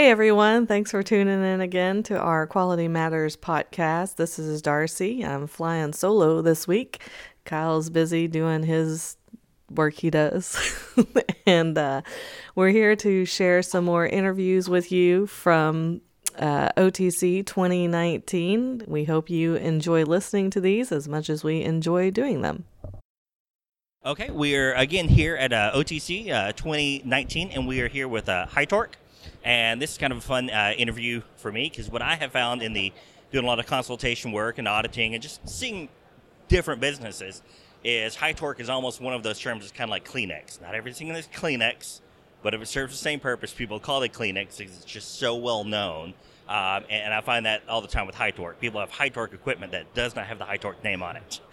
Hey everyone, thanks for tuning in again to our Quality Matters podcast. This is Darcy. I'm flying solo this week. Kyle's busy doing his work he does. and uh, we're here to share some more interviews with you from uh, OTC 2019. We hope you enjoy listening to these as much as we enjoy doing them. Okay, we are again here at uh, OTC uh, 2019, and we are here with uh, HYTORC. And this is kind of a fun uh, interview for me because what I have found in the doing a lot of consultation work and auditing and just seeing different businesses is HYTORC is almost one of those terms that's kind of like Kleenex. Not everything is Kleenex, but if it serves the same purpose, people call it Kleenex because it's just so well known. Um, and, and, I find that all the time with HYTORC. People have HYTORC equipment that does not have the HYTORC name on it.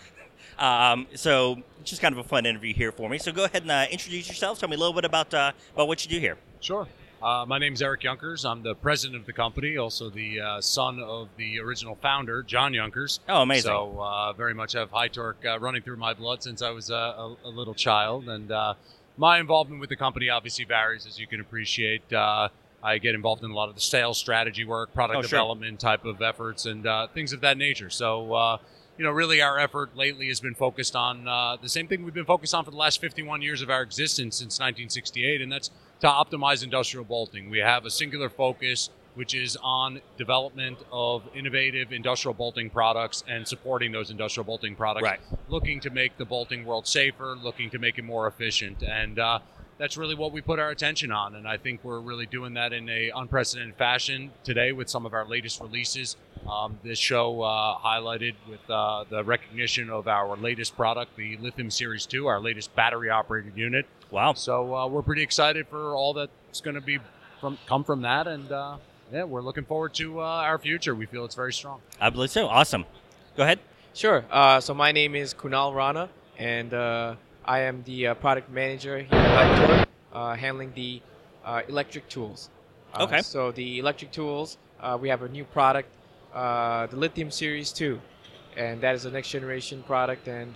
Um, so just kind of a fun interview here for me. So go ahead and uh, introduce yourself. Tell me a little bit about uh, about what you do here. Sure. Uh, my name is Eric Junkers. I'm the president of the company, also the uh, son of the original founder, John Junkers. Oh, amazing! So uh, very much have HYTORC uh, running through my blood since I was a, a, little child, and uh, my involvement with the company obviously varies, as you can appreciate. Uh, I get involved in a lot of the sales strategy work, product oh, development sure. type of efforts, and things of that nature. So you know, really our effort lately has been focused on uh, the same thing we've been focused on for the last 51 years of our existence since 1968, and that's to optimize industrial bolting. We have a singular focus, which is on development of innovative industrial bolting products and supporting those industrial bolting products. Right. Looking to make the bolting world safer, looking to make it more efficient, and uh, that's really what we put our attention on. And I think we're really doing that in a unprecedented fashion today with some of our latest releases. Um, this show uh, highlighted with uh, the recognition of our latest product, the Lithium Series 2, our latest battery operated unit. Wow. So uh, we're pretty excited for all that's going to be from come from that. And uh, yeah, we're looking forward to uh, our future. We feel it's very strong. I believe so. Awesome. Go ahead. Sure. Uh, so my name is Kunal Rana, and I am the product manager here at HYTORC, handling the electric tools. okay. So the electric tools, we have a new product uh, the Lithium Series 2, and that is a next generation product. And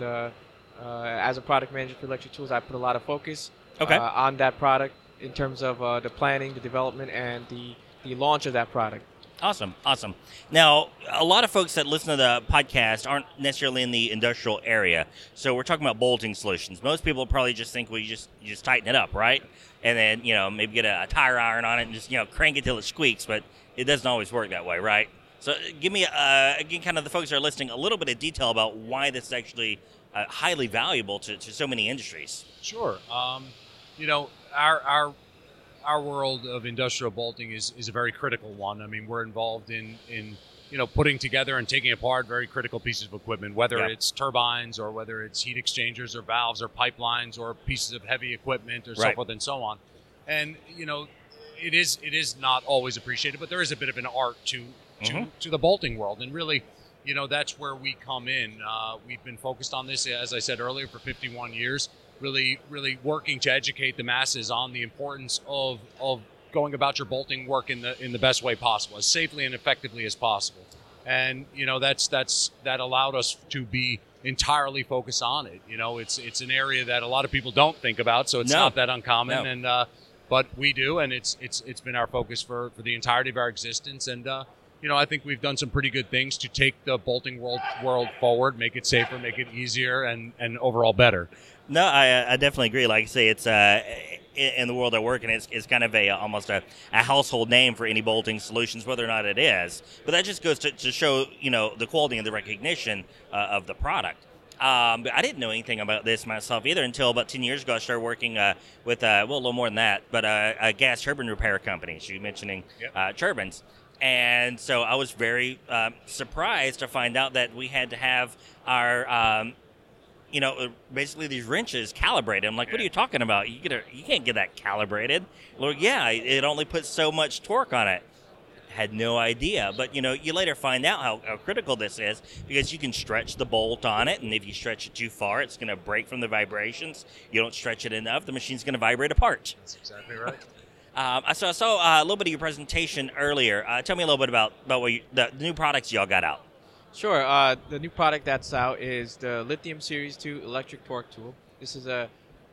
uh, uh, as a product manager for Electric Tools, I put a lot of focus okay. on that product in terms of the planning, the development, and the, the launch of that product. Awesome, awesome. Now, a lot of folks that listen to the podcast aren't necessarily in the industrial area, so we're talking about bolting solutions. Most people probably just think we just you just tighten it up, right? And then you know maybe get a, a tire iron on it and just you know crank it till it squeaks, but it doesn't always work that way, right? So give me, uh, again, kind of the folks that are listening, a little bit of detail about why this is actually uh, highly valuable to, to so many industries. Sure. Um, you know, our, our, our world of industrial bolting is, is a very critical one. I mean, we're involved in, in you know, putting together and taking apart very critical pieces of equipment, whether yeah. it's turbines or whether it's heat exchangers or valves or pipelines or pieces of heavy equipment or right. so forth and so on. And, you know, it is it is not always appreciated, but there is a bit of an art to to, mm-hmm. to the bolting world. And really, you know, that's where we come in. Uh, we've been focused on this, as I said earlier, for 51 years. Really, really working to educate the masses on the importance of of going about your bolting work in the in the best way possible, as safely and effectively as possible. And you know, that's that's that allowed us to be entirely focused on it. You know, it's it's an area that a lot of people don't think about, so it's no. not that uncommon. No. And uh, but we do, and it's it's it's been our focus for for the entirety of our existence. And uh, you know, I think we've done some pretty good things to take the bolting world world forward, make it safer, make it easier, and and overall better. No, I, I definitely agree. Like I say, it's uh, in the world I work in, it's, it's kind of a almost a, a household name for any bolting solutions, whether or not it is. But that just goes to, to show you know the quality and the recognition uh, of the product. Um, but I didn't know anything about this myself either until about 10 years ago. I started working uh, with, uh, well, a little more than that, but uh, a gas turbine repair company. So you're mentioning yep. Uh, turbines. And so I was very um, surprised to find out that we had to have our um, you know, uh, basically these wrenches calibrated. I'm like, what are you talking about? You get a, you can't get that calibrated. Well, yeah, it only puts so much torque on it. Had no idea, but you know, you later find out how, how critical this is because you can stretch the bolt on it, and if you stretch it too far, it's going to break from the vibrations. You don't stretch it enough, the machine's going to vibrate apart. That's exactly right. Um, so I saw uh, a little bit of your presentation earlier. Uh, tell me a little bit about about what you, the, the new products y'all got out. Sure. Uh, the new product that's out is the Lithium Series 2 electric torque tool. This is a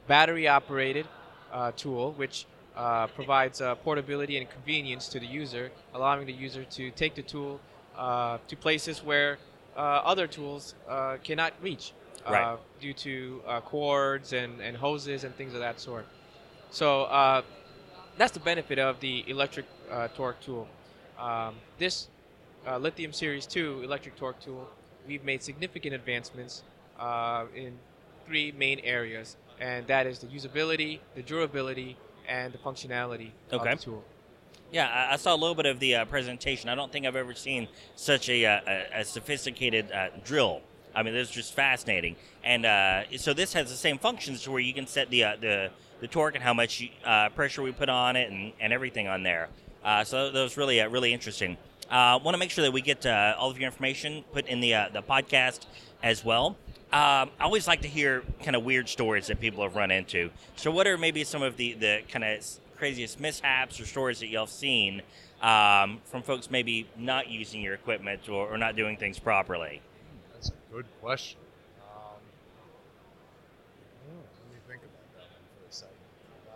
battery operated uh, tool which uh, provides uh, portability and convenience to the user, allowing the user to take the tool uh, to places where uh, other tools uh, cannot reach Right. due to cords and, and hoses and things of that sort. So that's the benefit of the electric torque tool. Um, this uh, Lithium Series 2 electric torque tool, we've made significant advancements uh, in three main areas, and that is the usability, the durability, and the functionality Okay. of the tool. Yeah, I, I saw a little bit of the uh, presentation. I don't think I've ever seen such a, uh, a, a sophisticated uh, drill. I mean, this is just fascinating. And uh, so this has the same functions to where you can set the uh, the, the torque and how much uh, pressure we put on it and, and everything on there. Uh, so that was really uh, really interesting. Uh, Want to make sure that we get uh, all of your information put in the uh, the podcast as well. Um, I always like to hear kind of weird stories that people have run into. So, what are maybe some of the, the kind of craziest mishaps or stories that y'all have seen um, from folks maybe not using your equipment or, or not doing things properly? That's a good question. Um, oh, let me think about that one for a second. Uh,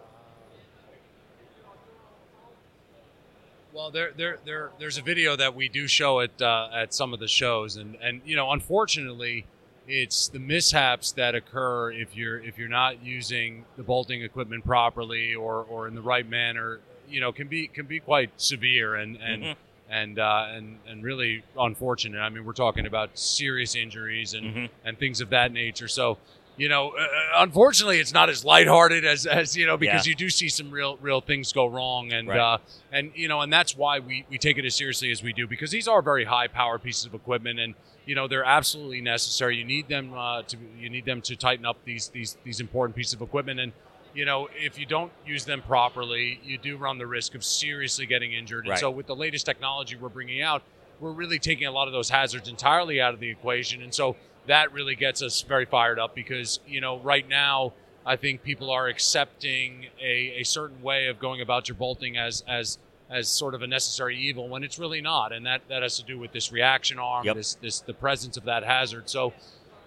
well, there, there, there, there's a video that we do show at uh, at some of the shows, and and you know, unfortunately, it's the mishaps that occur if you're if you're not using the bolting equipment properly or or in the right manner. You know, can be can be quite severe and and Mhm. and uh, and and really unfortunate. I mean, we're talking about serious injuries and Mhm. and things of that nature. So, you know, uh, unfortunately, it's not as lighthearted as as you know because Yeah. you do see some real real things go wrong, and Right. uh, and you know, and that's why we we take it as seriously as we do because these are very high power pieces of equipment and. You know they're absolutely necessary. You need them uh, to you need them to tighten up these these these important pieces of equipment. And you know if you don't use them properly, you do run the risk of seriously getting injured. Right. And so with the latest technology we're bringing out, we're really taking a lot of those hazards entirely out of the equation. And so that really gets us very fired up because, you know, right now, I think people are accepting a, a certain way of going about your bolting as, as, as sort of a necessary evil when it's really not. And that, that has to do with this reaction arm, Yep. this, this, the presence of that hazard. So,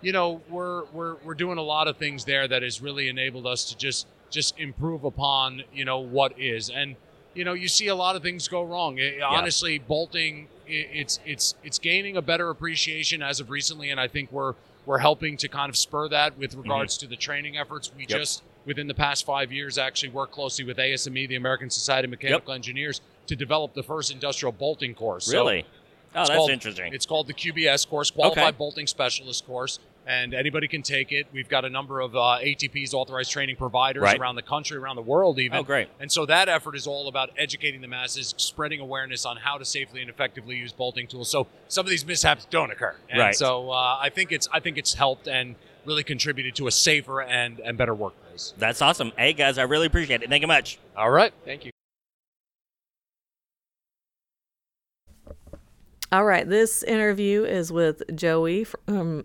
you know, we're, we're, we're doing a lot of things there that has really enabled us to just, just improve upon, you know, what is. And, you know, you see a lot of things go wrong. Eh, Honestly, bolting it's it's it's gaining a better appreciation as of recently, and I think we're we're helping to kind of spur that with regards to the training efforts. We Mm-hmm. Yep. just within the past five years actually worked closely with ASME, the American Society of Mechanical Engineers, to develop the first industrial bolting course. So Really? oh, it's that's called- interesting. it's called the QBS course, Qualified Okay. Bolting Specialist course, and anybody can take it. We've got a number of uh, ATPs, authorized training providers Right. around the country, around the world, even. Oh, great. And so that effort is all about educating the masses, spreading awareness on how to safely and effectively use bolting tools. So some of these mishaps don't occur. And Right. So uh, I think it's I think it's helped and really contributed to a safer and and better workplace. That's awesome. Hey, guys, I really appreciate it. Thank you much. All right. Thank you. All right, this interview is with Joey from.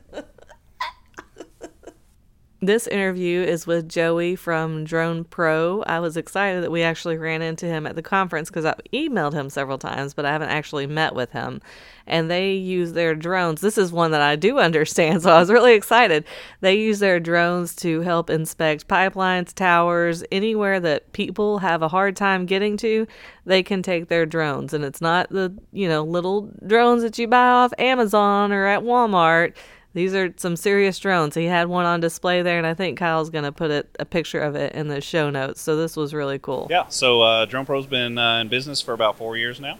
this interview is with Joey from Drone Pro. I was excited that we actually ran into him at the conference because I've emailed him several times, but I haven't actually met with him. And they use their drones. This is one that I do understand, so I was really excited. They use their drones to help inspect pipelines, towers, anywhere that people have a hard time getting to. They can take their drones, and it's not the you know little drones that you buy off Amazon or at Walmart. These are some serious drones. He had one on display there, and I think Kyle's going to put it, a picture of it in the show notes. So this was really cool. Yeah, so uh, Drone Pro's been uh, in business for about four years now.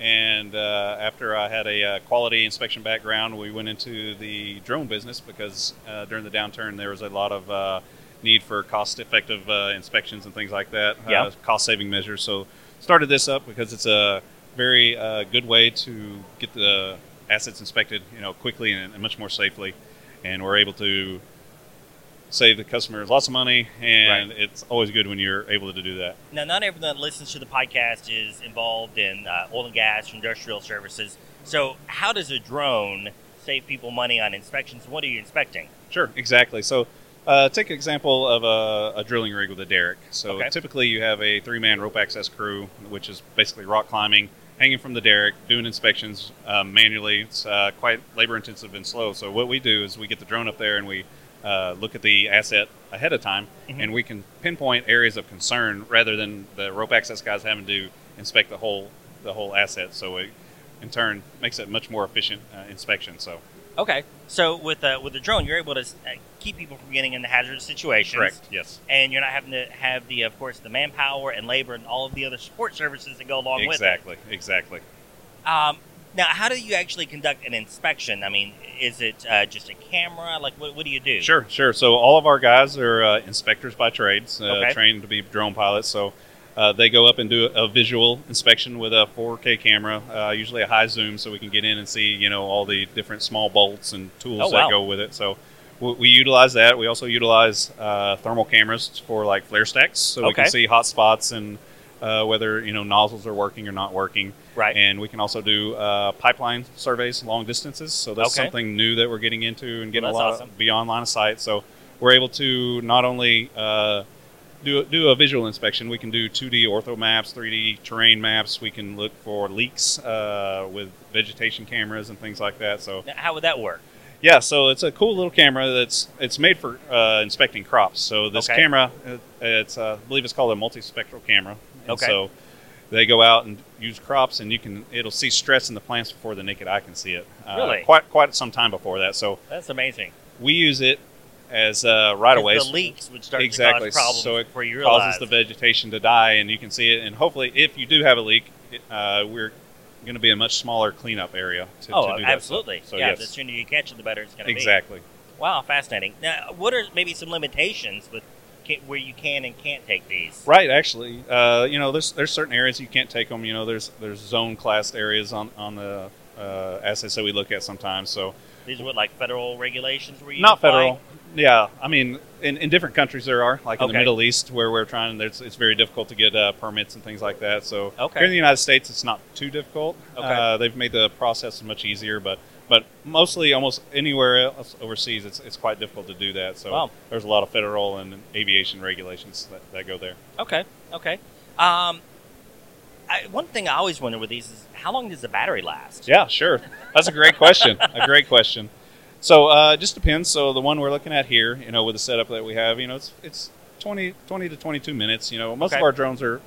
And uh, after I had a uh, quality inspection background, we went into the drone business because uh, during the downturn there was a lot of uh, need for cost effective uh, inspections and things like that, Yeah. uh, cost saving measures. So started this up because it's a very uh, good way to get the assets inspected, you know, quickly and, and much more safely, and we're able to save the customers lots of money, and Right. it's always good when you're able to do that. Now, not everyone that listens to the podcast is involved in uh, oil and gas or industrial services. So, how does a drone save people money on inspections? What are you inspecting? Sure, exactly. So, uh, take an example of a, a drilling rig with a derrick. So, Okay. typically you have a three man rope access crew, which is basically rock climbing, hanging from the derrick, doing inspections um, manually. It's uh, quite labor intensive and slow. So, what we do is we get the drone up there and we uh, look at the asset ahead of time, Mhm. and we can pinpoint areas of concern rather than the rope access guys having to inspect the whole the whole asset. So, it in turn makes it much more efficient uh, inspection. So, Okay, so with uh, with the drone, you're able to uh, keep people from getting into hazardous situations. correct, yes. And you're not having to have the, of course, the manpower and labor and all of the other support services that go along Exactly, exactly. with it. Exactly. Exactly. Um, now, how do you actually conduct an inspection? I mean, is it uh, just a camera? Like, what, what do you do? Sure, sure. So all of our guys are uh, inspectors by trades, uh, Okay. trained to be drone pilots. So uh, they go up and do a visual inspection with a 4K camera, uh, usually a high zoom, so we can get in and see, you know, all the different small bolts and tools Oh, that wow. go with it. So we, we utilize that. We also utilize uh, thermal cameras for like flare stacks, so we can see hot spots and uh, whether you know nozzles are working or not working. Right. And we can also do uh, pipeline surveys long distances. So that's Okay. something new that we're getting into and getting Well, a lot awesome. beyond line of sight. So we're able to not only do do a visual inspection, we can do 2D ortho maps, 3D terrain maps. We can look for leaks uh, with vegetation cameras and things like that. So Now, how would that work? yeah, so it's a cool little camera that's it's made for uh, inspecting crops. So this Okay. camera, uh, it's uh, I believe it's called a multispectral camera. And Okay. So they go out and use crops, and you can it'll see stress in the plants before the naked eye can see it. Uh, Really? Quite quite some time before that. So That's amazing. we use it as uh, right away. The leaks would start exactly. to cause problems so it you realize. causes the vegetation to die, and you can see it. And hopefully, if you do have a leak, it, uh, we're going to be a much smaller cleanup area to, oh, to do that. absolutely. So, yeah, yes. the sooner you catch it, the better it's going to be. exactly. Wow, fascinating. Now, what are maybe some limitations with where you can and can't take these? Right, actually, uh, you know, there's there's certain areas you can't take them. You know, there's there's zone classed areas on on the uh, assets that we look at sometimes. So These are what like federal regulations where you not federal. Yeah, I mean, in, in different countries there are, like in Okay. the Middle East, where we're trying. There's, it's very difficult to get uh, permits and things like that. So Okay. here in the United States, it's not too difficult. Okay. Uh, they've made the process much easier, but but mostly almost anywhere else overseas, it's, it's quite difficult to do that. So Wow. there's a lot of federal and aviation regulations that, that go there. Okay, okay. Um, I, one thing I always wonder with these is how long does the battery last? Yeah, sure. That's a great question. a great question. So uh, it just depends. So the one we're looking at here, you know, with the setup that we have, you know, it's it's 20, 20 to 22 minutes. You know, most Okay. of our drones are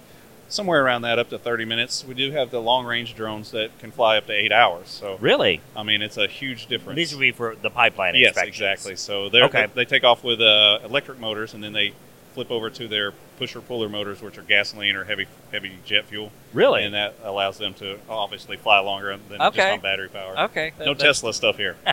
somewhere around that, up to 30 minutes. We do have the long range drones that can fly up to eight hours. So Really? I mean, it's a huge difference. These would be for the pipeline yes, exactly. So they're, Okay. they, they take off with uh, electric motors, and then they flip over to their pusher puller motors, which are gasoline or heavy heavy jet fuel, Really? and that allows them to obviously fly longer than just on battery power. okay. No Tesla stuff here.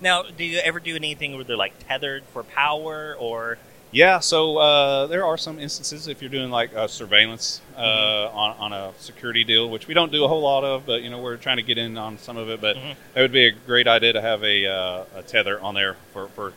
now, do you ever do anything where they're like tethered for power or? Yeah, so uh, there are some instances if you're doing like uh, surveillance uh, Mm-hmm. on, on a security deal, which we don't do a whole lot of, but you know we're trying to get in on some of it. But Mhm. it would be a great idea to have a, uh, a tether on there for, for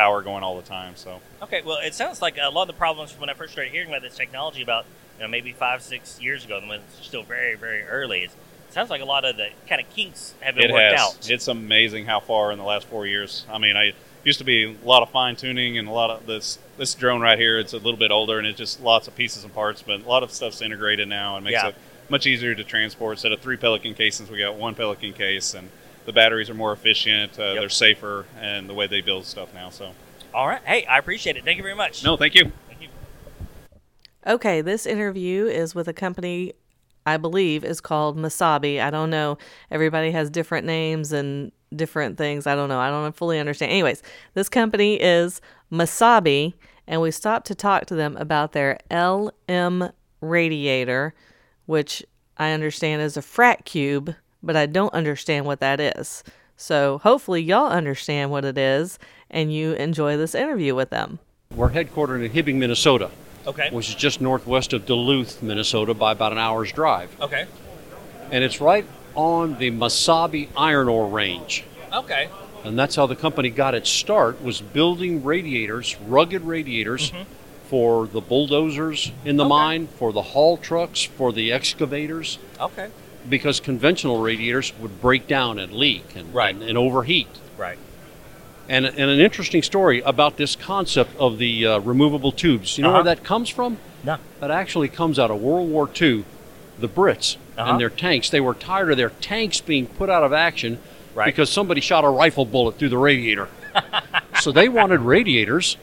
power going all the time. So Okay, well, it sounds like a lot of the problems when I first started hearing about this technology about you know maybe five six years ago when it's still very very early. It sounds like a lot of the kind of kinks have been it worked has. out. It's amazing how far in the last four years. I mean, I used to be a lot of fine tuning and a lot of this this drone right here. It's a little bit older and it's just lots of pieces and parts, but a lot of stuff's integrated now and makes Yeah. it much easier to transport. Instead of three Pelican cases, we got one Pelican case, and the batteries are more efficient. Uh, Yep. They're safer, and the way they build stuff now. So All right, hey, I appreciate it. Thank you very much. no, thank you. Thank you. Okay, this interview is with a company I believe is called Mesabi. I don't know. Everybody has different names and different things. I don't know. I don't fully understand. Anyways, this company is Mesabi, and we stopped to talk to them about their LM radiator, which I understand is a frat cube, but I don't understand what that is. So hopefully y'all understand what it is and you enjoy this interview with them. We're headquartered in Hibbing, Minnesota, Okay. which is just northwest of Duluth, Minnesota, by about an hour's drive. Okay. And it's right on the Mesabi iron ore range. Okay. And that's how the company got its start was building radiators, rugged radiators mm-hmm. for the bulldozers in the Okay. mine, for the haul trucks, for the excavators Okay. Because conventional radiators would break down and leak and, Right. and, and overheat. Right. And, and an interesting story about this concept of the uh, removable tubes. You know Uh-huh. where that comes from? No. That actually comes out of World War II. The Brits Uh-huh. and their tanks, they were tired of their tanks being put out of action Right. because somebody shot a rifle bullet through the radiator. so they wanted radiators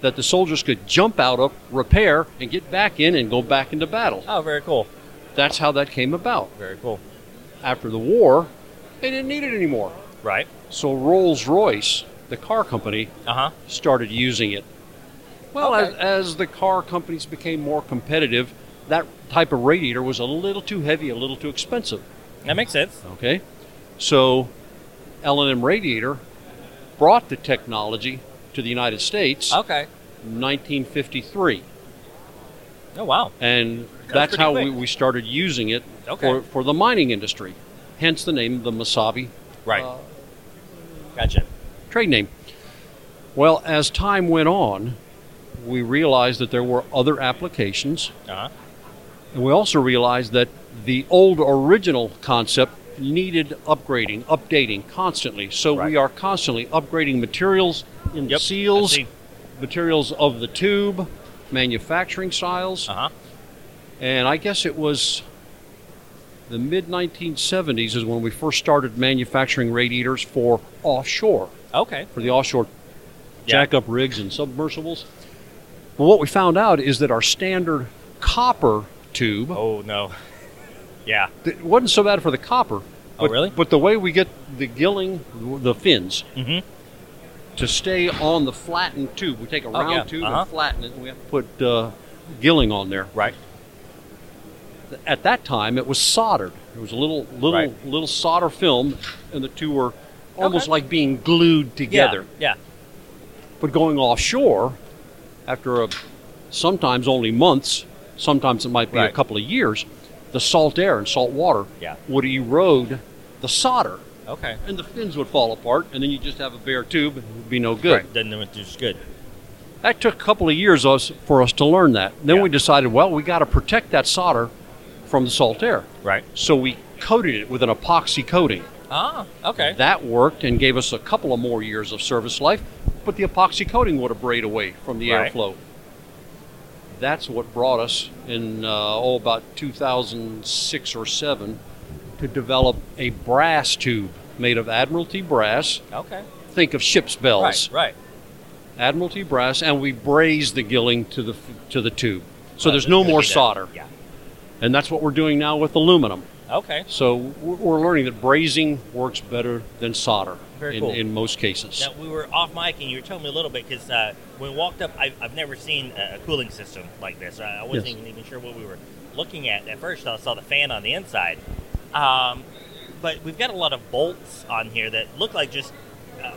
that the soldiers could jump out of, repair, and get back in and go back into battle. Oh, very cool. That's how that came about. Very cool. After the war, they didn't need it anymore. Right. So Rolls Royce, the car company, Uh huh. started using it. Well, Okay. as, as the car companies became more competitive, that type of radiator was a little too heavy, a little too expensive. That makes sense. Okay, so L&M Radiator brought the technology to the United States Okay. 1953, Oh wow. and That's that's how we, quick. we started using it Okay. for, for the mining industry. Hence the name, of the Mesabi Right. uh, gotcha. trade name. Well, as time went on, we realized that there were other applications, Uh huh. and we also realized that the old original concept needed upgrading, updating constantly. So Right. we are constantly upgrading materials in Yep. seals, materials of the tube, manufacturing styles, Uh huh. and I guess it was the mid 1970s is when we first started manufacturing radiators for offshore Okay. for the offshore Yeah. jackup rigs and submersibles. Well, what we found out is that our standard copper tube Oh no. Yeah. it wasn't so bad for the copper. Oh, But, really? But the way we get the gilling, the fins, Mm-hmm. To stay on the flattened tube, we take a Oh, round yeah. tube Uh-huh. and flatten it, and we have to put uh, gilling on there. Right. At that time, it was soldered. There was a little little Right. little solder film, and the two were almost Okay. like being glued together. Yeah. But going offshore, after a, sometimes only months, sometimes it might be a couple of years, the salt air and salt water Yeah. would erode the solder, yeah. Okay. and the fins would fall apart, and then you just have a bare tube, and it would be no good. Right. Do it's good. That took a couple of years us, for us to learn that. Then Yeah. we decided, well, we got to protect that solder from the salt air, Right. so we coated it with an epoxy coating. Ah. Okay. That worked and gave us a couple of more years of service life, but the epoxy coating would have braid away from the Right. airflow. That's what brought us in uh, oh about 2006 or seven to develop a brass tube made of Admiralty brass. Okay. Think of ship's bells, Right. Right. Admiralty brass, and we braze the gilling to the to the tube. So Uh, there's no more solder, Yeah. and that's what we're doing now with aluminum. Okay. So we're learning that brazing works better than solder Very in, cool. in most cases. Now we were off mic, and you were telling me a little bit because uh, when we walked up, I, I've never seen a, cooling system like this. I, I wasn't Yes. even, even sure what we were looking at at first. I saw the fan on the inside, um, but we've got a lot of bolts on here that look like just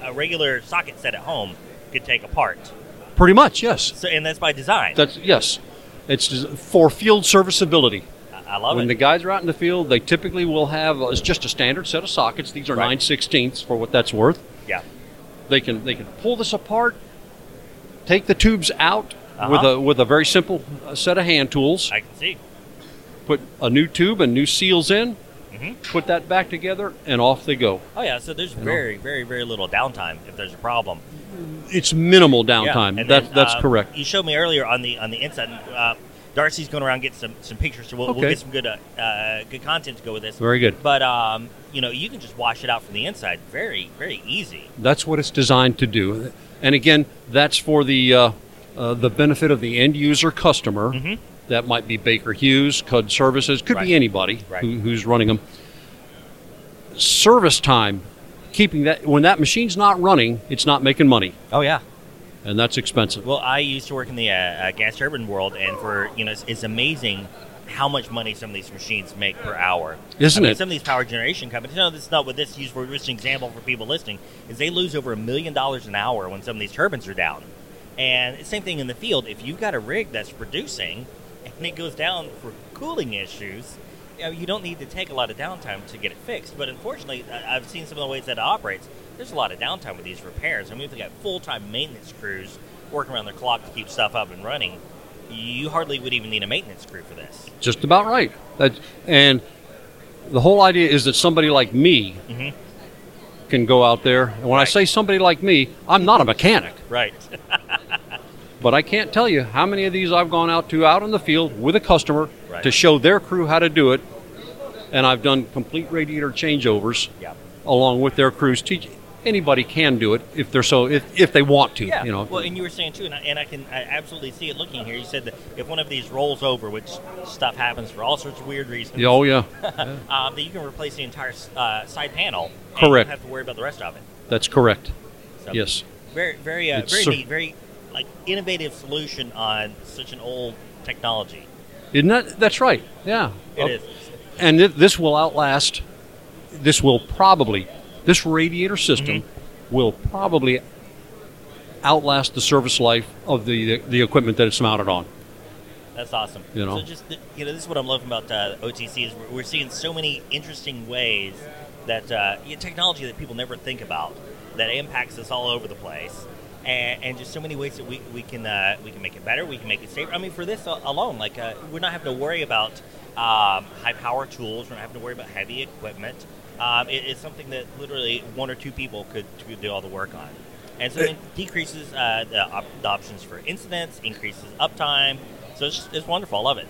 a, regular socket set at home could take apart. Pretty much, yes. So, and that's by design. That's yes. It's for field serviceability. I, love when it. When the guys are out in the field, they typically will have uh, it's just a standard set of sockets. These are Right. nine sixteenths for what that's worth. yeah. They can they can pull this apart, take the tubes out with Uh-huh. a with a very simple uh, set of hand tools. I can see. Put a new tube and new seals in. Mhm. Put that back together, and off they go. Oh yeah. So there's very, very, very little downtime if there's a problem. It's minimal downtime. and That, then, that's uh, correct. You showed me earlier on the on the inside. Uh, Darcy's going around getting some some pictures, so we'll, we'll get some good uh, uh, good content to go with this. Very good. But um, you know, you can just wash it out from the inside, very very easy. That's what it's designed to do. And again, that's for the uh, uh, the benefit of the end user customer. Mhm. That might be Baker Hughes, CUD Services, could Right. be anybody Right. who, who's running them. Service time, keeping that when that machine's not running, it's not making money, Oh yeah. and that's expensive. Well, I used to work in the uh, uh, gas turbine world, and for you know, it's, it's amazing how much money some of these machines make per hour. Isn't I mean, it? Some of these power generation companies. No, this is not what this used for. Just an example for people listening is they lose over a million dollars an hour when some of these turbines are down. And the same thing in the field. If you've got a rig that's producing and it goes down for cooling issues, you, know, you don't need to take a lot of downtime to get it fixed. But unfortunately, I've seen some of the ways that it operates. There's a lot of downtime with these repairs. I mean, if they got full time maintenance crews working around their clock to keep stuff up and running, you hardly would even need a maintenance crew for this. Just about right. That, and the whole idea is that somebody like me Mhm. can go out there. And when I say somebody like me, I'm not a mechanic. Right. But I can't tell you how many of these I've gone out to out in the field with a customer Right. to show their crew how to do it. And I've done complete radiator changeovers yeah. along with their crews. Teach anybody can do it if they're so if, if they want to. Yeah. You know. Well, and you were saying too, and I, and I can I absolutely see it looking here. You said that if one of these rolls over, which stuff happens for all sorts of weird reasons, oh yeah, um, that you can replace the entire uh, side panel. And Correct. You don't have to worry about the rest of it. that's correct. So Yes. Very, very, uh, very neat. Very like innovative solution on such an old technology. Isn't that that's right? Yeah. It Oh, is. And th- this will outlast. This will probably this radiator system Mm-hmm. will probably outlast the service life of the the equipment that it's mounted on. That's awesome. You know. So just you know, this is what I'm loving about uh, OTC is we're, we're seeing so many interesting ways that uh, technology that people never think about that impacts us all over the place. And, and just so many ways that we, we can uh, we can make it better, we can make it safer. I mean, for this alone, like uh, we're not having to worry about um, high power tools. We're not having to worry about heavy equipment. Um, it, it's something that literally one or two people could, could do all the work on, and so it decreases uh, the, op- the options for incidents, increases uptime. So it's, just, it's wonderful. I love it.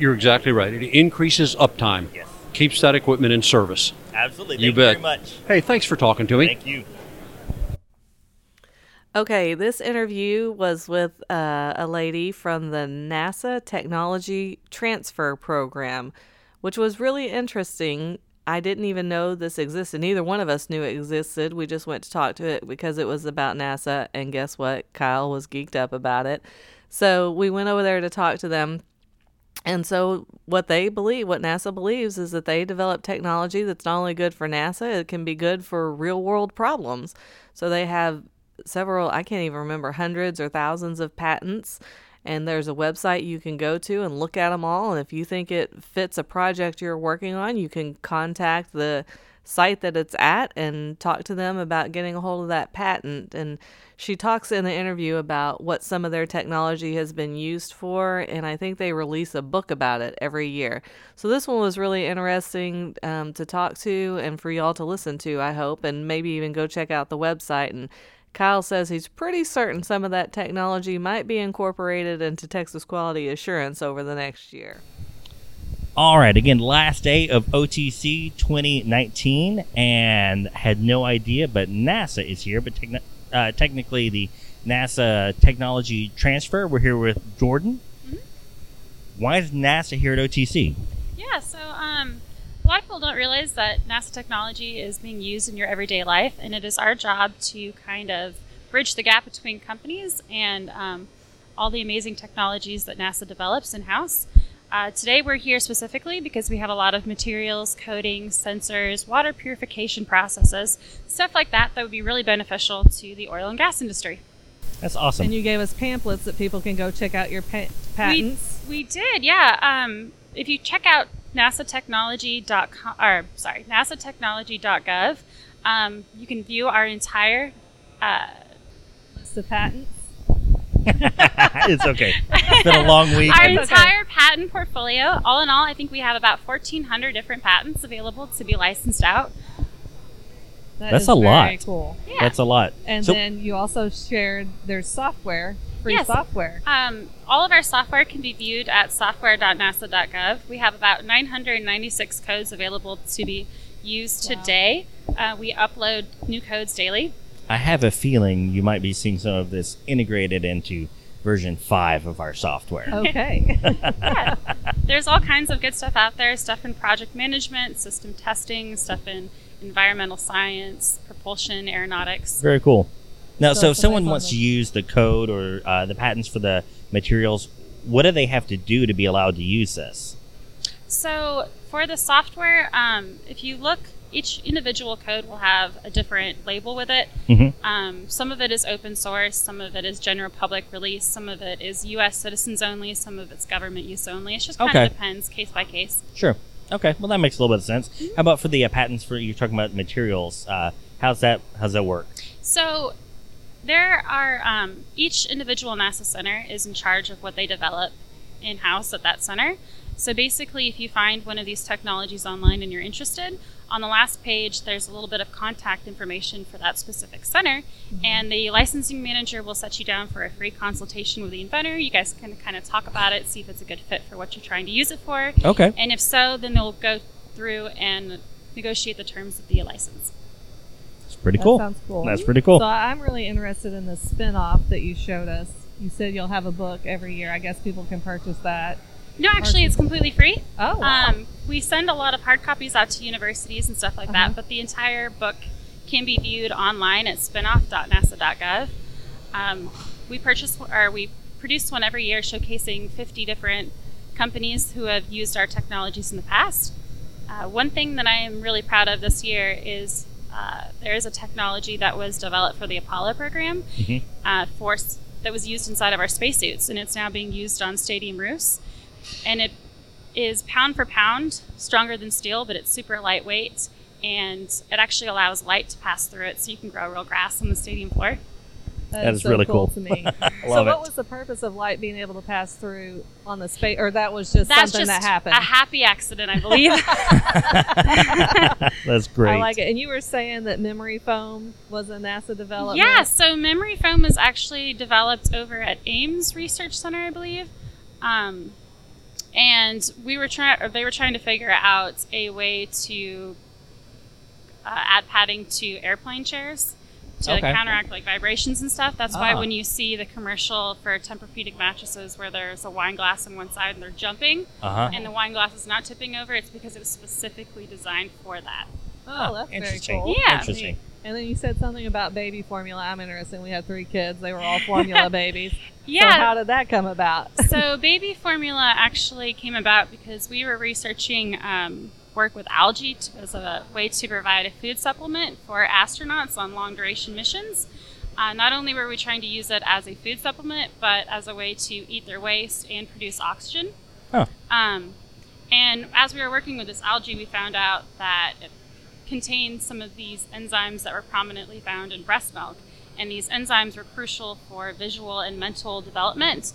You're exactly right. It increases uptime, Yes, keeps that equipment in service. absolutely. Thank You you, bet. very much. Hey, thanks for talking to me. Thank you. Okay, this interview was with uh, a lady from the NASA Technology Transfer Program, which was really interesting. I didn't even know this existed. Neither one of us knew it existed. We just went to talk to it because it was about NASA, and guess what? Kyle was geeked up about it. So we went over there to talk to them. And so, what they believe, what NASA believes, is that they develop technology that's not only good for NASA, it can be good for real world problems. So, they have several, I can't even remember, hundreds or thousands of patents. And there's a website you can go to and look at them all. And if you think it fits a project you're working on, you can contact the site that it's at and talk to them about getting a hold of that patent. And she talks in the interview about what some of their technology has been used for, and I think they release a book about it every year. So this one was really interesting um, to talk to and for y'all to listen to, I hope, and maybe even go check out the website. And Kyle says he's pretty certain some of that technology might be incorporated into Texas Quality Assurance over the next year. All right, again, last day of OTC 2019, and had no idea, but NASA is here. But techni- uh, technically, the NASA technology transfer. We're here with Jordan. Why is NASA here at OTC? Yeah, so um, a lot of people don't realize that NASA technology is being used in your everyday life, and it is our job to kind of bridge the gap between companies and um, all the amazing technologies that NASA develops in house. Uh, today, we're here specifically because we have a lot of materials, coatings, sensors, water purification processes, stuff like that that would be really beneficial to the oil and gas industry. That's awesome. And you gave us pamphlets that people can go check out your pa- patents. We, we did, yeah. Um, if you check out nasatechnology.com, or sorry, nasatechnology.gov, um, you can view our entire. Uh, List of patents. it's okay. It's been a long week. our and- entire patent portfolio. All in all, I think we have about 1,400 different patents available to be licensed out. That That's is a very lot. cool. Yeah. That's a lot. And So- then you also shared their software, free Yes. software. Um, all of our software can be viewed at software.nasa.gov. We have about 996 codes available to be used today. Uh, we upload new codes daily. I have a feeling you might be seeing some of this integrated into version five of our software. Okay. yeah. There's all kinds of good stuff out there stuff in project management, system testing, stuff in environmental science, propulsion, aeronautics. Very cool. Now, So so, if someone wants to use the code or uh, the patents for the materials, what do they have to do to be allowed to use this? So, for the software, um, if you look, each individual code will have a different label with it. Mhm. Um, some of it is open source, some of it is general public release, some of it is U.S. citizens only, some of it's government use only. It just kind Okay. of depends case by case. Sure. Okay, well that makes a little bit of sense. How about for the uh, patents for you're talking about materials? Uh, how's that? How's that work? So there are um, each individual NASA center is in charge of what they develop in house at that center. So basically, if you find one of these technologies online and you're interested, on the last page there's a little bit of contact information for that specific center, and the licensing manager will set you down for a free consultation with the inventor. You guys can kind of talk about it, see if it's a good fit for what you're trying to use it for. Okay. And if so, then they'll go through and negotiate the terms of the license. It's pretty That cool. sounds cool. That's pretty cool. So I'm really interested in the spin-off that you showed us. You said you'll have a book every year. I guess people can purchase that. No, actually, it's completely free. Oh, wow. Um, we send a lot of hard copies out to universities and stuff like Uh-huh. that, but the entire book can be viewed online at spinoff.nasa.gov. Um, we purchase or we produce one every year, showcasing 50 different companies who have used our technologies in the past. Uh, one thing that I am really proud of this year is uh, there is a technology that was developed for the Apollo program Mhm. uh, for that was used inside of our spacesuits, and it's now being used on stadium roofs. And it is pound for pound stronger than steel, but it's super lightweight, and it actually allows light to pass through it, so you can grow real grass on the stadium floor. That is really cool. to me. I so love what it. was the purpose of light being able to pass through on the space, or that was just That's something just that happened? a happy accident, I believe. That's great. I like it. And you were saying that memory foam was a NASA development. Yeah, so memory foam was actually developed over at Ames Research Center, I believe. Um, and we were trying, or they were trying to figure out a way to uh, add padding to airplane chairs to Okay. counteract like vibrations and stuff. That's why Ah. when you see the commercial for Tempur-Pedic mattresses where there's a wine glass on one side and they're jumping, Uh huh. and the wine glass is not tipping over, it's because it was specifically designed for that. Oh, that's very interesting. cool. Yeah. Interesting. And then you said something about baby formula. I'm interested. We had three kids. They were all formula babies. Yeah, So how did that come about? so baby formula actually came about because we were researching um, work with algae to, as a way to provide a food supplement for astronauts on long duration missions. Uh, not only were we trying to use it as a food supplement, but as a way to eat their waste and produce oxygen. Huh. Um, and as we were working with this algae, we found out that it contained some of these enzymes that were prominently found in breast milk. And these enzymes were crucial for visual and mental development.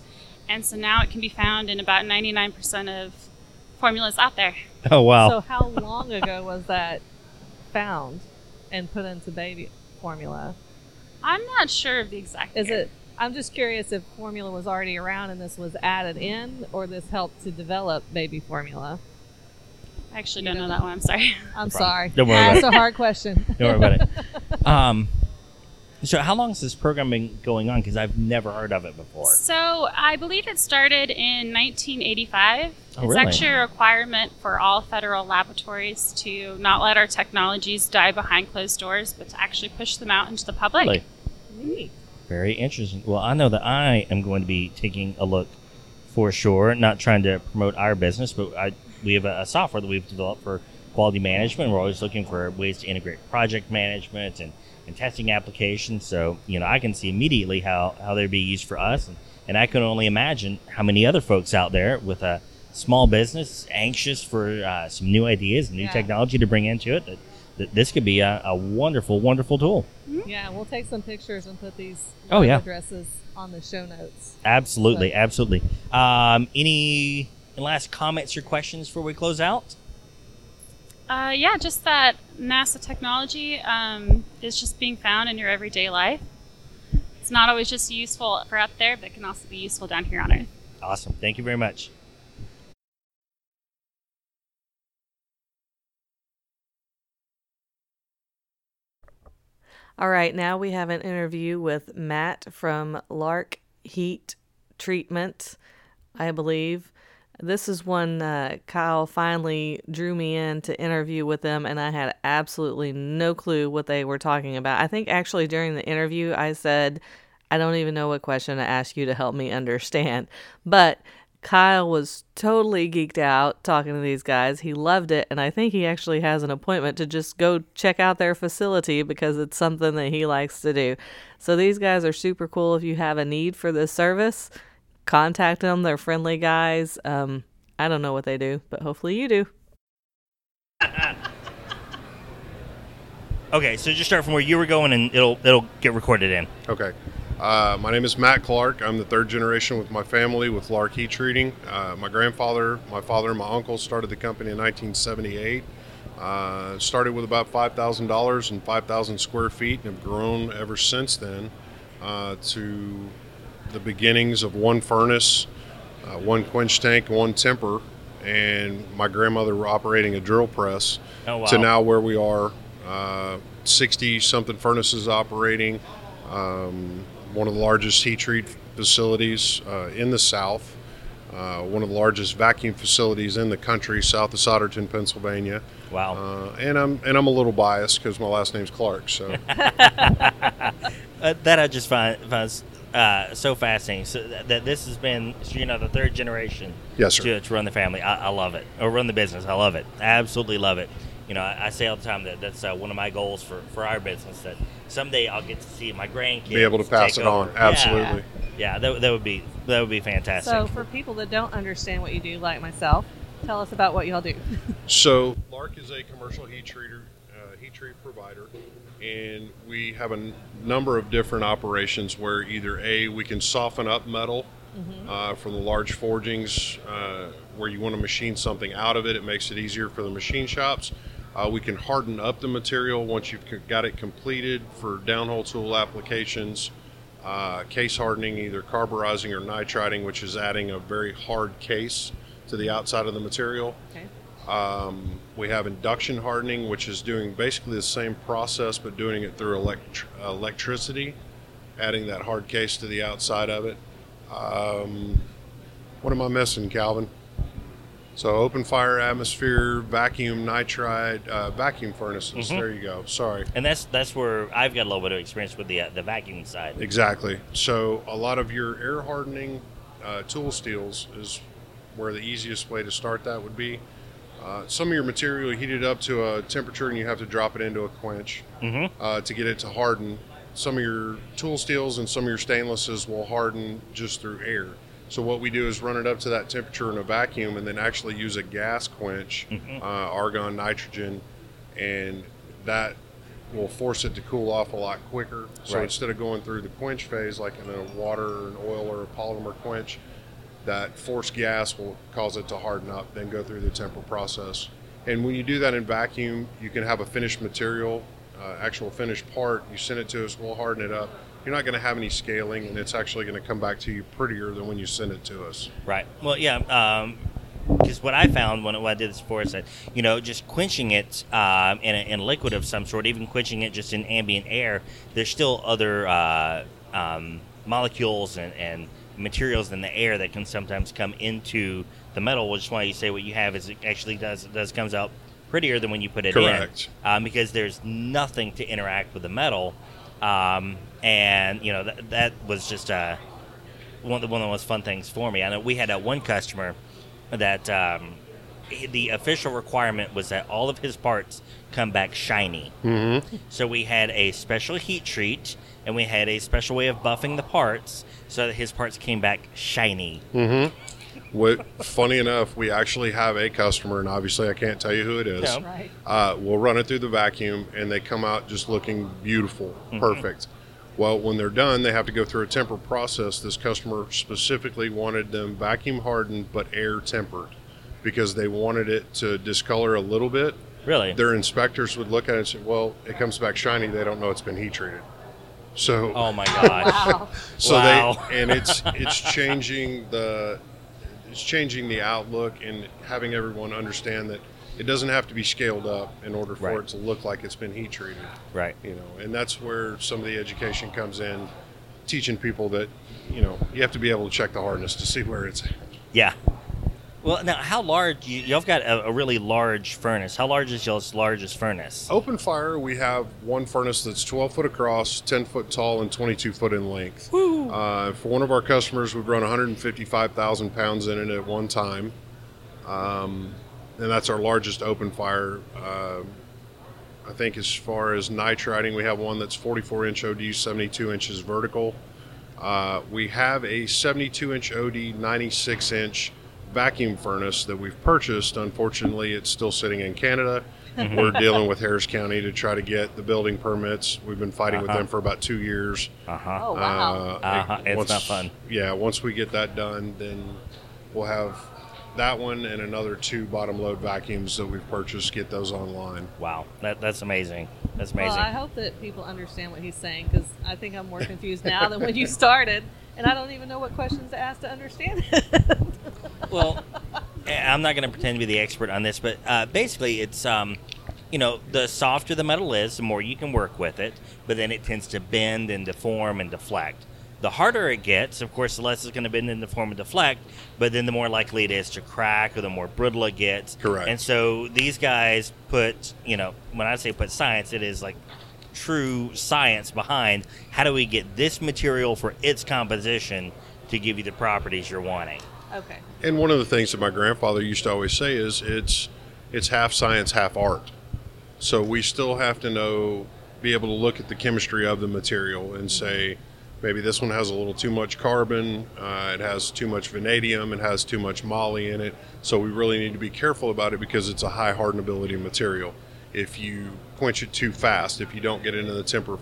And so now it can be found in about 99% of formulas out there. Oh wow. So how long ago was that found and put into baby formula? I'm not sure of the exact. Is year. it? I'm just curious if formula was already around and this was added in, or this helped to develop baby formula. I actually you don't know know that one. I'm sorry. I'm problem. sorry. Don't worry about That's a hard question. Don't worry about it. Um, so how long has this program been going on? Because I've never heard of it before. So I believe it started in 1985. Oh, it's really? actually a requirement for all federal laboratories to not let our technologies die behind closed doors, but to actually push them out into the public. Really? Neat. Very interesting. Well, I know that I am going to be taking a look for sure. Not trying to promote our business, but I, we have a, a software that we've developed for quality management. We're always looking for ways to integrate project management and, and testing applications. So, you know, I can see immediately how, how they'd be used for us. And, and I can only imagine how many other folks out there with a small business anxious for uh, some new ideas, new Yeah. technology to bring into it. That, that this could be a, a wonderful, wonderful tool. Yeah, we'll take some pictures and put these Oh, yeah. addresses on the show notes. Absolutely, But- absolutely. Um, any last comments or questions before we close out? Uh, yeah, just that NASA technology um, is just being found in your everyday life. It's not always just useful for out there, but it can also be useful down here on Earth. Awesome. Thank you very much. All right, now we have an interview with Matt from Lark Heat Treatment, I believe. This is when uh, Kyle finally drew me in to interview with them, and I had absolutely no clue what they were talking about. I think actually during the interview, I said, I don't even know what question to ask you to help me understand. But Kyle was totally geeked out talking to these guys. He loved it, and I think he actually has an appointment to just go check out their facility because it's something that he likes to do. So these guys are super cool. If you have a need for this service, contact them. They're friendly guys. Um, I don't know what they do, but hopefully you do. Okay, so just start from where you were going, and it'll it'll get recorded in. Okay. Uh, my name is Matt Clark. I'm the third generation with my family with Lark Heat Treating. Uh, my grandfather, my father, and my uncle started the company in 1978. Uh, started with about $5,000 and 5,000 square feet and have grown ever since then uh, to the beginnings of one furnace, uh, one quench tank, one temper, and my grandmother operating a drill press Oh wow. to now where we are 60 something furnaces operating um, one of the largest heat treat facilities uh, in the south uh, one of the largest vacuum facilities in the country south of Souderton Pennsylvania Wow. uh, and I'm and I'm a little biased because my last name's Clark so Uh, that I just find finds uh, so fascinating. So that, that this has been so, you know the third generation. Yes, sir. To, to run the family, I, I love it. Or run the business, I love it. I absolutely love it. You know, I, I say all the time that that's uh, one of my goals for, for our business. That someday I'll get to see my grandkids Be able to pass take it on. Absolutely. Yeah, yeah that, that would be that would be fantastic. So, for people that don't understand what you do, like myself, tell us about what y'all do. So Lark is a commercial heat treater, uh, heat treat provider, and we have a n- number of different operations where either a we can soften up metal uh, from the large forgings uh, where you want to machine something out of it. It makes it easier for the machine shops. Uh, we can harden up the material once you've c- got it completed for downhole tool applications. Uh, case hardening, either carburizing or nitriding, which is adding a very hard case to the outside of the material. Okay. Um, we have induction hardening, which is doing basically the same process but doing it through elect- electricity, adding that hard case to the outside of it. Um, what am I missing, Calvin? So open fire atmosphere, vacuum nitride, uh, vacuum furnaces. Mhm. There you go. Sorry. and that's that's where I've got a little bit of experience with the uh, the vacuum side. Exactly. So a lot of your air hardening uh, tool steels is where the easiest way to start that would be. Uh, some of your material you heat it up to a temperature and you have to drop it into a quench hmm uh, to get it to harden. Some of your tool steels and some of your stainlesses will harden just through air. So what we do is run it up to that temperature in a vacuum and then actually use a gas quench, Mhm. uh, argon, nitrogen, and that will force it to cool off a lot quicker. So Right. instead of going through the quench phase like in a water or an oil or a polymer quench, that forced gas will cause it to harden up, then go through the temporal process. And when you do that in vacuum, you can have a finished material, uh, actual finished part. You send it to us, we'll harden it up. You're not going to have any scaling, and it's actually going to come back to you prettier than when you send it to us. Right. Well, yeah. Because what I found when, when I did this before is that you know just quenching it um, in, a, in liquid of some sort, even quenching it just in ambient air, there's still other uh, um, molecules and, and materials in the air that can sometimes come into the metal. Which is why you say what you have is it actually does does comes out prettier than when you put it Correct. in, um, because there's nothing to interact with the metal, um, and you know that that was just uh, one of the, one of the most fun things for me. I know we had uh, one customer that um, the official requirement was that all of his parts come back shiny. Mm-hmm. So we had a special heat treat and we had a special way of buffing the parts so that his parts came back shiny. Mm-hmm. What, funny enough, we actually have a customer, and obviously I can't tell you who it is. No. Right. Uh, we'll run it through the vacuum, and they come out just looking beautiful, Mhm. perfect. Well, when they're done, they have to go through a temper process. This customer specifically wanted them vacuum hardened but air tempered because they wanted it to discolor a little bit. Really? Their inspectors would look at it and say, "Well, it comes back shiny. They don't know it's been heat treated." So, Oh my gosh. Wow. so Wow. they and it's it's changing the it's changing the outlook and having everyone understand that it doesn't have to be scaled up in order for Right. it to look like it's been heat treated right. you know and that's where some of the education comes in teaching people that you know you have to be able to check the hardness to see where it's at. Yeah. Well, now how large? You, y'all got a, a really large furnace. How large is y'all's largest furnace? open fire we have one furnace that's 12 foot across 10 foot tall and 22 foot in length uh, for one of our customers we've run 155000 pounds in it at one time um, and that's our largest open fire um i think as far as nitriding we have one that's 44 inch od 72 inches vertical uh, we have a 72 inch od 96 inch vacuum furnace that we've purchased, unfortunately, it's still sitting in Canada. Mhm. We're dealing with Harris County to try to get the building permits. We've been fighting with Uh-huh. them for about two years. Uh-huh. Oh, wow. Uh, Uh-huh. It's once- not fun. Yeah, once we get that done, then we'll have that one and another two bottom load vacuums that we've purchased. Get those online. Wow, that, that's amazing. That's amazing. Well, amazing. I hope that people understand what he's saying because I think I'm more confused now than when you started, and I don't even know what questions to ask to understand it. well, eh, I'm not going to pretend to be the expert on this, but uh, basically, it's um, you know, the softer the metal is, the more you can work with it, but then it tends to bend and deform and deflect. The harder it gets, of course, the less it's going to bend and deform and deflect, but then the more likely it is to crack or the more brittle it gets. Correct. And so these guys put, you know, when I say put science, it is like true science behind how do we get this material for its composition to give you the properties you're wanting. Okay. And one of the things that my grandfather used to always say is it's it's half science, half art. So we still have to know, be able to look at the chemistry of the material and say, maybe this one has a little too much carbon, uh, it has too much vanadium, it has too much moly in it. So we really need to be careful about it because it's a high hardenability material. If you quench it too fast, if you don't get into the temper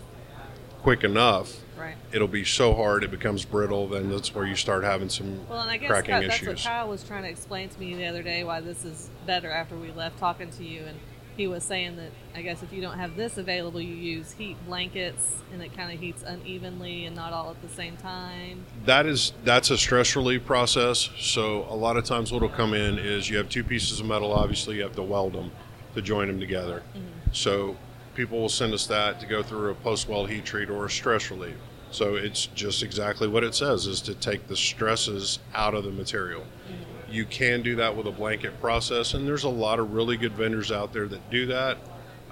quick enough, Right. it'll be so hard it becomes brittle. Then that's where you start having some Well, and I guess cracking Kyle, that's what. Kyle was trying to explain to me the other day why this is better after we left talking to you, and he was saying that I guess if you don't have this available, you use heat blankets, and it kind of heats unevenly and not all at the same time. that is that's a stress relief process so a lot of times what'll come in is you have two pieces of metal obviously you have to weld them to join them together mm-hmm. so people will send us that to go through a post weld heat treat or a stress relief so it's just exactly what it says is to take the stresses out of the material you can do that with a blanket process and there's a lot of really good vendors out there that do that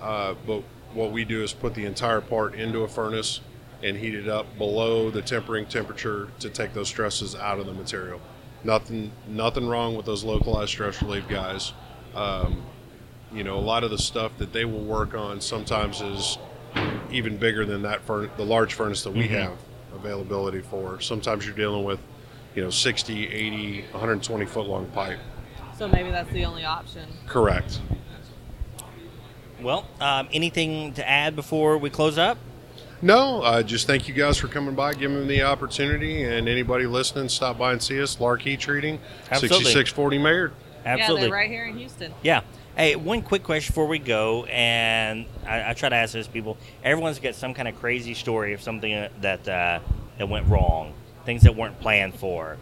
uh, but what we do is put the entire part into a furnace and heat it up below the tempering temperature to take those stresses out of the material. Nothing, nothing wrong with those localized stress relief guys. Um, you know, a lot of the stuff that they will work on sometimes is even bigger than that furnace, the large furnace that we Mhm. have availability for. Sometimes you're dealing with, you know, 60, 80, 120 foot long pipe. So maybe that's the only option. Correct. Well, um, anything to add before we close up? No, uh, just thank you guys for coming by, giving me the opportunity, and anybody listening, stop by and see us. Lark Heat Treating, Absolutely. 6640 Mayor. Yeah, Absolutely. they're right here in Houston. Yeah. Hey, one quick question before we go, and I, I try to ask this people. Everyone's got some kind of crazy story of something that uh, that went wrong, things that weren't planned for.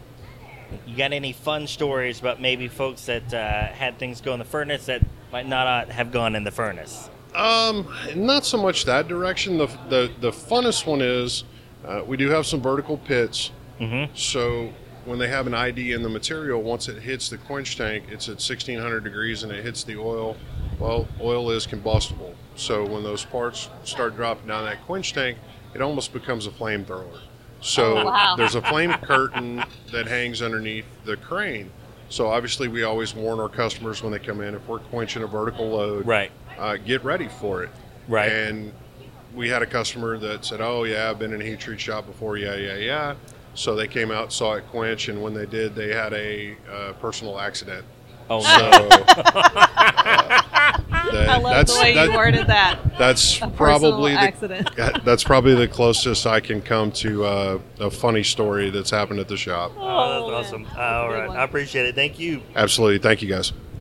You got any fun stories about maybe folks that uh, had things go in the furnace that might not uh, have gone in the furnace? Um, not so much that direction. The the, the funnest one is uh, we do have some vertical pits. Mm-hmm. So when they have an ID in the material, once it hits the quench tank, it's at 1600 degrees and it hits the oil. Well, oil is combustible. So when those parts start dropping down that quench tank, it almost becomes a flamethrower. So Oh, wow. there's a flame curtain that hangs underneath the crane. So obviously, we always warn our customers when they come in if we're quenching a vertical load, Right. uh, get ready for it. Right. And we had a customer that said, "Oh yeah, I've been in a heat treat shop before. Yeah, yeah, yeah." So they came out, saw it quench, and when they did, they had a uh, personal accident. Oh, So no. uh, that- I love that's the way that- you worded that. That's A probably the, accident. that's probably the closest I can come to uh, a funny story that's happened at the shop. Oh, man. that's awesome. That's a All good right. one. I appreciate it. Thank you. Absolutely, thank you guys.